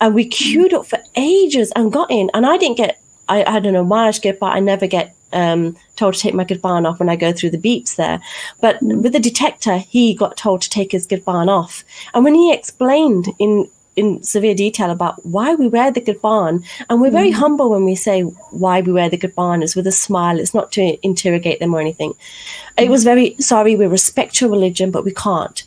And we queued up for ages and got in. And I didn't get I, I don't know why I skip, but I never get um, told to take my Gurban off when I go through the beeps there. But with the detector, he got told to take his Gurban off. And when he explained in in severe detail about why we wear the Gurban, and we're very mm. humble when we say why we wear the Gurban is with a smile. It's not to interrogate them or anything. Mm. It was very sorry. We respect your religion, but we can't.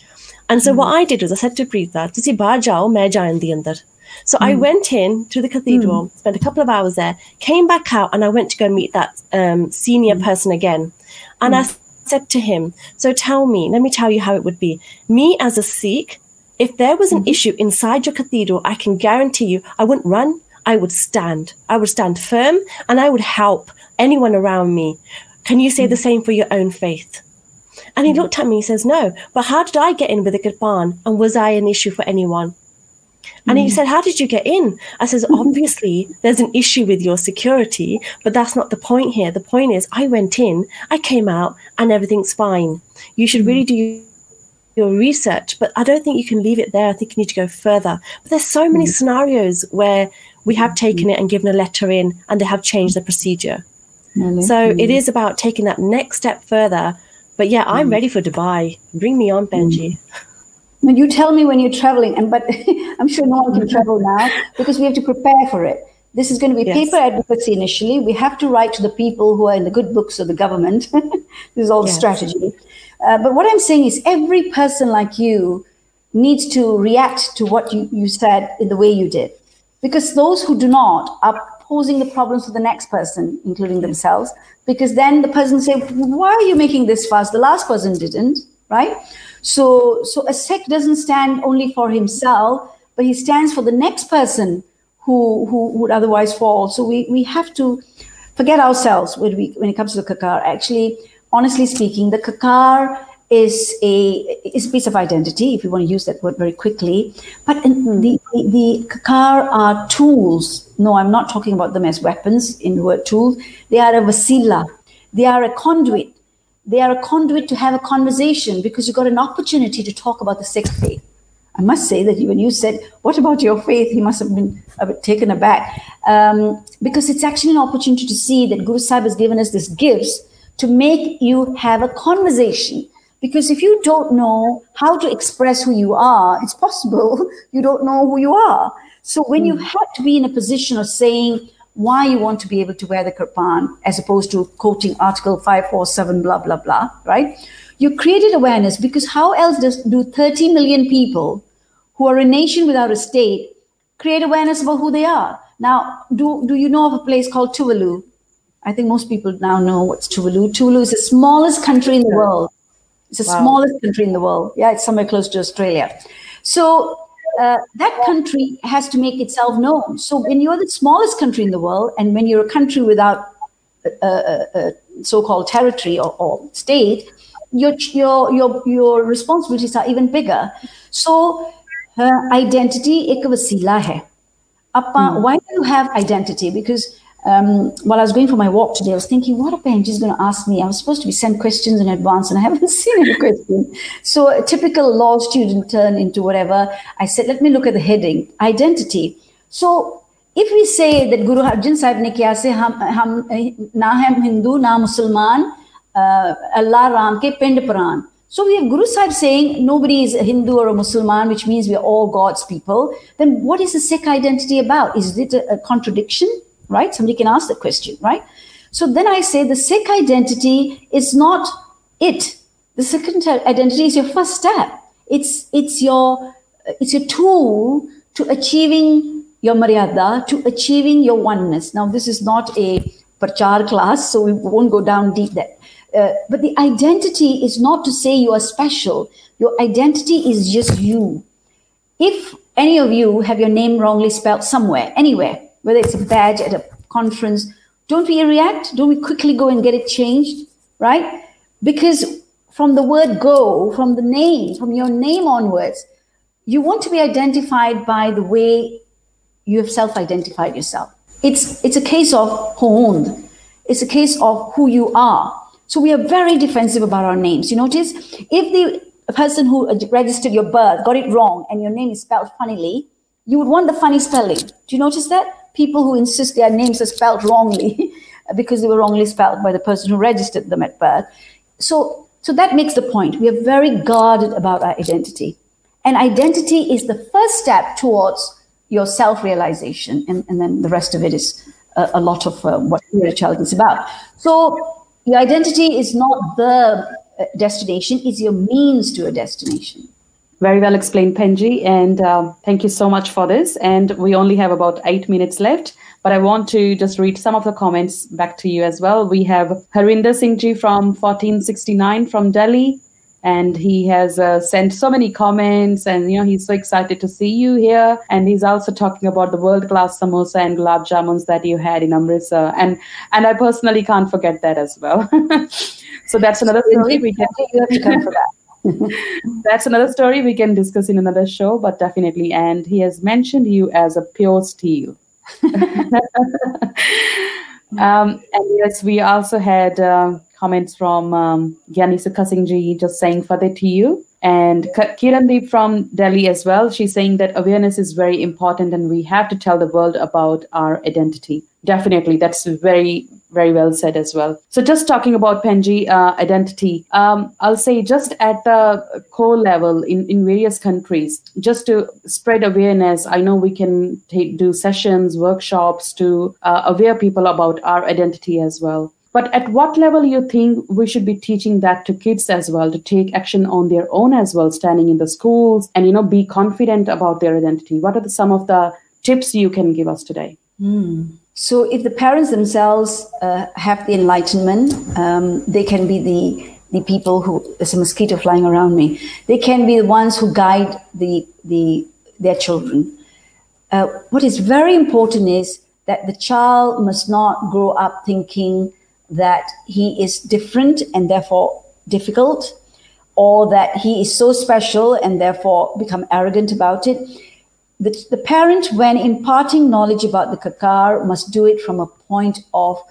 And so mm. what I did was I said to Preeta, "Tusi baar jao, main the andar." So mm. I hmm. went in to the cathedral, mm. spent a couple of hours there, came back out, and I went to go meet that um, senior mm. person again. And I said to him, So tell me, let me tell you how it would be. Me as a Sikh, if there was an mm-hmm. issue inside your cathedral, I can guarantee you I wouldn't run, I would stand. I would stand firm and I would help anyone around me. Can you say the hmm. same for your own faith? And he looked at me and says, No, but how did I get in with a Gurban? And was I an issue for anyone? And he mm. said, How did you get in? I says, Obviously, there's an issue with your security, but that's not the point here. The point is, I went in, I came out, and everything's fine. You should really do your research, but I don't think you can leave it there. I think you need to go further. But there's so many mm. scenarios where we have mm. taken it and given a letter in and they have changed the procedure. So it mm. is about taking that next step further. But yeah, I'm mm. ready for Dubai. Bring me on, Benji. you tell me when you're traveling, and but [laughs] I'm sure no one can travel now because we have to prepare for it. This is going to be yes. paper advocacy initially. We have to write to the people who are in the good books of the government. [laughs] this is all yes. strategy. Uh, but what I'm saying is, every person like you needs to react to what you, you said in the way you did. Because those who do not are posing the problems to the next person, including themselves. Because then the person say, "Why are you making this fuss? The last person didn't." Right? So, so a Sikh doesn't stand only for himself, but he stands for the next person who, who would otherwise fall. So we, we have to forget ourselves when, we, when it comes to the kakar. Actually, honestly speaking, the kakar is a is a piece of identity, if you want to use that word very quickly. But mm. the, the, kakar are tools. No, I'm not talking about them as weapons in the word tool. They are a vasila. They are a conduit. They are a conduit to have a conversation because you got an opportunity to talk about the Sikh faith. I must say that when you said, What about your faith? he must have been a bit taken aback. Um, because it's actually an opportunity to see that Guru Sahib has given us these gifts to make you have a conversation. Because if you don't know how to express who you are, it's possible [laughs] you don't know who you are. So when you hmm. have to be in a position of saying why you want to be able to wear the kirpan as opposed to quoting Article 547, blah, blah, blah, right? You created awareness because how else does do 30 million people who are a nation without a state create awareness about who they are? Now, do, do you know of a place called Tuvalu? I think most people now know what's Tuvalu. Tuvalu is the smallest country in the world. It's the wow. smallest country in the world. Yeah, it's somewhere close to Australia. So uh, that country has to make itself known. So when you're the smallest country in the world, and when you're a country without a, a, a so-called territory or, or, state, your your your your responsibilities are even bigger. So uh, identity ek wasila hai. Appa, hmm. Why do you have identity? Because um, while I was going for my walk today, I was thinking, what a Benji is going to ask me. I was supposed to be sent questions in advance, and I haven't [laughs] seen any question. So a typical law student turn into whatever. I said, let me look at the heading, identity. So if we say that Guru Arjan Sahib ne kya se hum, hum na ham Hindu na Musliman uh, Allah Ram ke pind pran. So we have Guru Sahib saying nobody is a Hindu or a Muslim, which means we are all God's people. Then what is the Sikh identity about? Is it a, a contradiction? Right? Somebody can ask the question, right? So then I say the Sikh identity is not it. The Sikh identity is your first step. It's it's your it's your tool to achieving your maryada, to achieving your oneness. Now, this is not a prachar class, so we won't go down deep there. Uh, but the identity is not to say you are special. Your identity is just you. If any of you have your name wrongly spelled somewhere, anywhere, whether it's a badge at a conference, don't we react? Don't we quickly go and get it changed? Right? Because from the word go, from the name, from your name onwards, you want to be identified by the way you have self-identified yourself. It's it's a case of honed. It's a case of who you are. So we are very defensive about our names. You notice if the person who registered your birth got it wrong and your name is spelled funnily, you would want the funny spelling. Do you notice that? people who insist their names are spelled wrongly [laughs] because they were wrongly spelled by the person who registered them at birth. So, so that makes the point. We are very guarded about our identity. And identity is the first step towards your self realization. And, and then the rest of it is a, a lot of uh, what spirituality is about. So, your identity is not the uh, destination, it's your means to a destination. Very well explained, Penji. And uh, thank you so much for this. And we only have about eight minutes left, but I want to just read some of the comments back to you as well. We have Harinder Singh Ji from 1469 from Delhi. And he has uh, sent so many comments, and you know he's so excited to see you here. And he's also talking about the world-class samosa and gulab jamuns that you had in Amritsar, and and I personally can't forget that as well. [laughs] so that's another story. We can you have to come for that. That's another story we can discuss in another show, but definitely. And he has mentioned you as a pure steel. [laughs] um, and yes, we also had uh, comments from um, Sukha just saying Fateh to you. And Kirandeep from Delhi as well. She's saying that awareness is very important and we have to tell the world about our identity. Definitely. That's very, very well said as well. So, just talking about Penji uh, identity, um, I'll say just at the core level in, in various countries, just to spread awareness, I know we can do sessions, workshops to uh, aware people about our identity as well. But at what level you think we should be teaching that to kids as well to take action on their own as well, standing in the schools and you know be confident about their identity? What are the, some of the tips you can give us today? Mm. So, if the parents themselves uh, have the enlightenment, um, they can be the the people who there's a mosquito flying around me. They can be the ones who guide the the their children. uh, what is very important is that the child must not grow up thinking that he is different and therefore difficult, or that he is so special and therefore become arrogant about it. The, the parent, when imparting knowledge about the kakar, must do it from a point of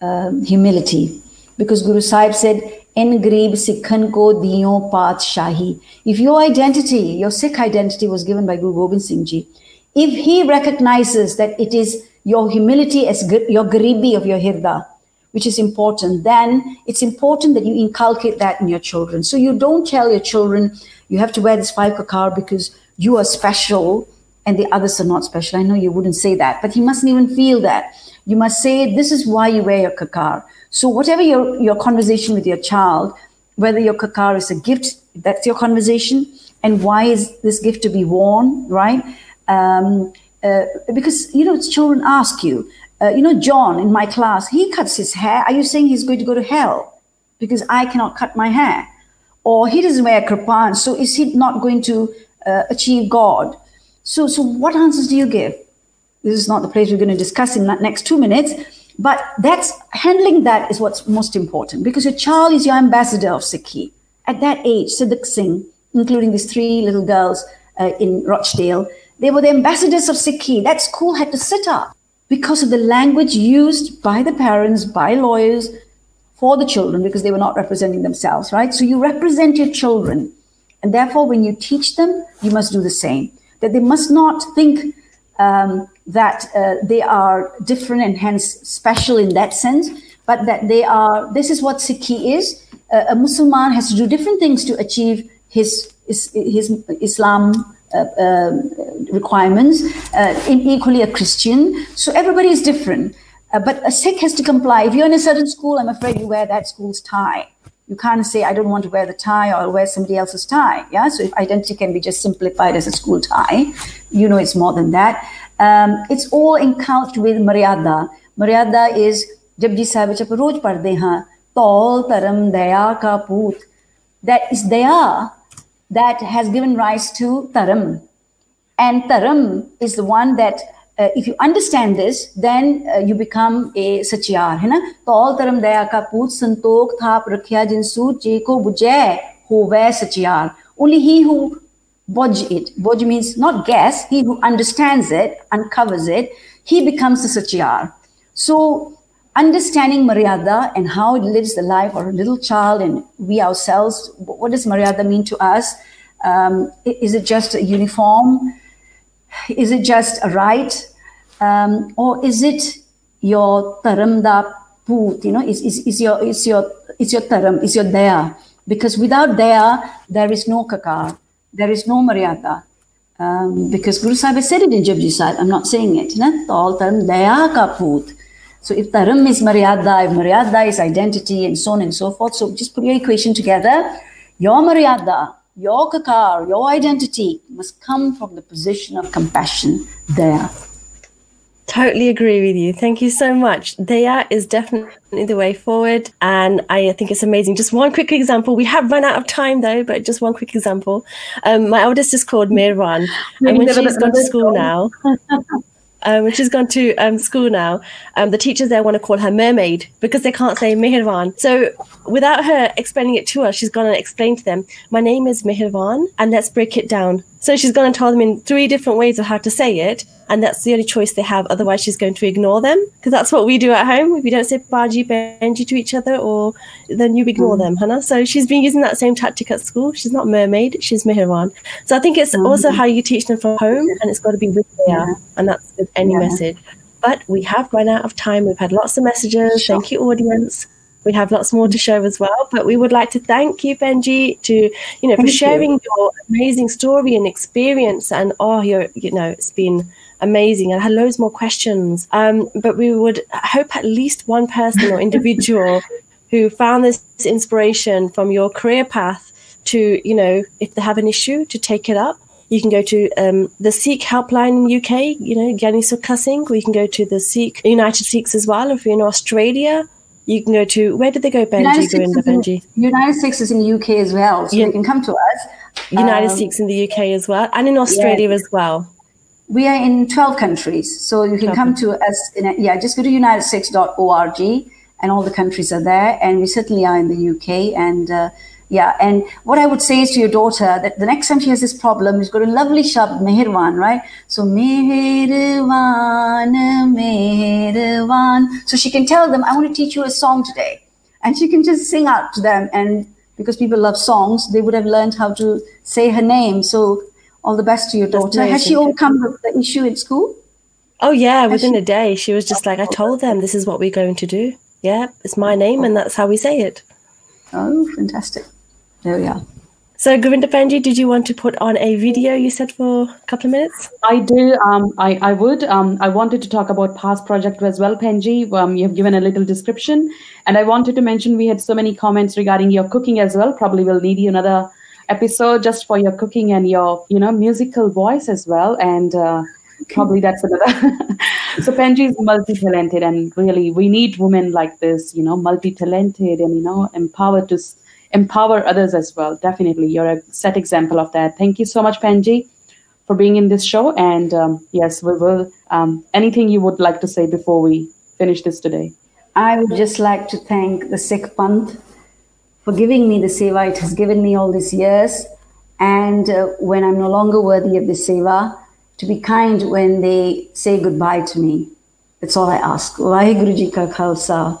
um, humility. Because Guru Sahib said, En Grib Sikhan ko diyo paat shahi. If your identity, your Sikh identity was given by Guru Gobind Singh Ji, if he recognizes that it is your humility as your garibi of your hirda, which is important, then it's important that you inculcate that in your children. So you don't tell your children you have to wear this five kakar because you are special and the others are not special. I know you wouldn't say that, but he mustn't even feel that. You must say, this is why you wear your kakar. So whatever your, your conversation with your child, whether your kakar is a gift, that's your conversation, and why is this gift to be worn, right? Um, uh, because, you know, children ask you, uh, you know, John in my class, he cuts his hair. Are you saying he's going to go to hell because I cannot cut my hair? Or he doesn't wear kirpan, so is he not going to uh, achieve God? So, so what answers do you give? This is not the place we're going to discuss in the next two minutes, but that's handling that is what's most important because your child is your ambassador of Sikhi. At that age, Sidak Singh, including these three little girls uh, in Rochdale, they were the ambassadors of Sikhi. That school had to sit up because of the language used by the parents, by lawyers for the children, because they were not representing themselves, right? So you represent your children. And therefore, when you teach them, you must do the same. That they must not think um, that uh, they are different and hence special in that sense, but that they are, this is what Sikhi is. Uh, a Muslim has to do different things to achieve his, his, his Islam uh, um, requirements, uh, in equally a Christian. So everybody is different. Uh, but a Sikh has to comply. If you're in a certain school, I'm afraid you wear that school's tie You can't say, I don't want to wear the tie or wear somebody else's tie. Yeah. So if identity can be just simplified as a school tie, you know it's more than that. Um, it's all encouched with Maryada. Maryada is Japji Sahib च रोज पढ़ते हैं तौल धर्म दया का पूत that is daya that has given rise to Taram. And Taram is the one that, uh, if you understand this, then uh, you become a Satyar. है ना तो all Taram दया का पूत संतोख थाप रखिया जिनसू जे को बुझे होवे Satyar. Only he who bodge it, bodge means not guess, he who understands it, uncovers it, he becomes the Satyar. So understanding Maryada and how it lives the life of a little child and we ourselves, what does Maryada mean to us? Um, is it just a uniform? Is it just a right? Um, or is it your taramda put? You know, is, is, is your is your is your taram, is your daya? Because without daya, there is no kakar, there is no maryada. Um, because Guru Sahib said it in Japji Sahib, I'm not saying it. Know, all taram daya ka put. So if Taram is Maryada, if Maryada is identity, and so on and so forth. So just put your equation together. Your Maryada, your kakar, your identity must come from the position of compassion there. Totally agree with you. Thank you so much. Daya is definitely the way forward. And I think it's amazing. Just one quick example. We have run out of time though, but just one quick example. Um, my eldest is called Mirwan. and when she's gone to school now, [laughs] um, when she's gone to um, school now, um, the teachers there want to call her mermaid because they can't say Mihirvan. So without her explaining it to us, she's going to explain to them, my name is Mihirvan and let's break it down. So she's going to tell them in three different ways of how to say it. And that's the only choice they have. Otherwise, she's going to ignore them because that's what we do at home. If we don't say Baji, Benji to each other, or then you ignore mm. them, Hannah. So she's been using that same tactic at school. She's not mermaid, she's Mihirwan. So I think it's mm. also how you teach them from home, and it's got to be with there. Yeah. And that's with any yeah. message. But we have run out of time. We've had lots of messages. Sure. Thank you, audience we have lots more to show as well. But we would like to thank you, Benji, to you know thank for sharing you. your amazing story and experience. And oh, you're you know it's been amazing. I had loads more questions. Um, but we would hope at least one person or [laughs] individual who found this inspiration from your career path to you know if they have an issue to take it up you can go to um, the Sikh helpline in UK, you know, Gyani Sukha Singh, or you can go to the Sikh United Sikhs as well. If you're in Australia, you can go to where did they go, Benji? United, Benji? United Sikhs is in the UK as well, so yeah. they can come to us. United um, Sikhs in the UK as well, and in Australia yeah. as well. we are in 12 countries. So you can come to us. In a, yeah, just go to unitedsikhs.org and all the countries are there. And we certainly are in the UK. And uh, yeah, and what I would say is to your daughter that the next time she has this problem, she's got a lovely shabd, mehirwan, right? So mehirwan, mehirwan. So she can tell them, I want to teach you a song today. And she can just sing out to them. And because people love songs, they would have learned how to say her name. So all the best to your daughter. Has she overcome the issue in school? Oh yeah, Has within she? a day, she was just like, I told them this is what we're going to do. Yeah, it's my name, and that's how we say it. Oh, fantastic! There we are. So, Govinda Penji, did you want to put on a video you said for a couple of minutes? I do. Um, I, I would. Um, I wanted to talk about past project as well, Penji. Um, you have given a little description. And I wanted to mention we had so many comments regarding your cooking as well. Probably we'll need you another episode just for your cooking and your, you know, musical voice as well. And uh, probably that's another. [laughs] so Penji is multi-talented and really we need women like this, you know, multi-talented and, you know, empowered to empower others as well. Definitely, you're a set example of that. Thank you so much, Panji, for being in this show. And um, yes, we will. Um, anything you would like to say before we finish this today? I would just like to thank the Sikh Panth for giving me the seva it has given me all these years. And uh, when I'm no longer worthy of the seva, to be kind when they say goodbye to me. That's all I ask. Vaheguru Ji Ka Khalsa,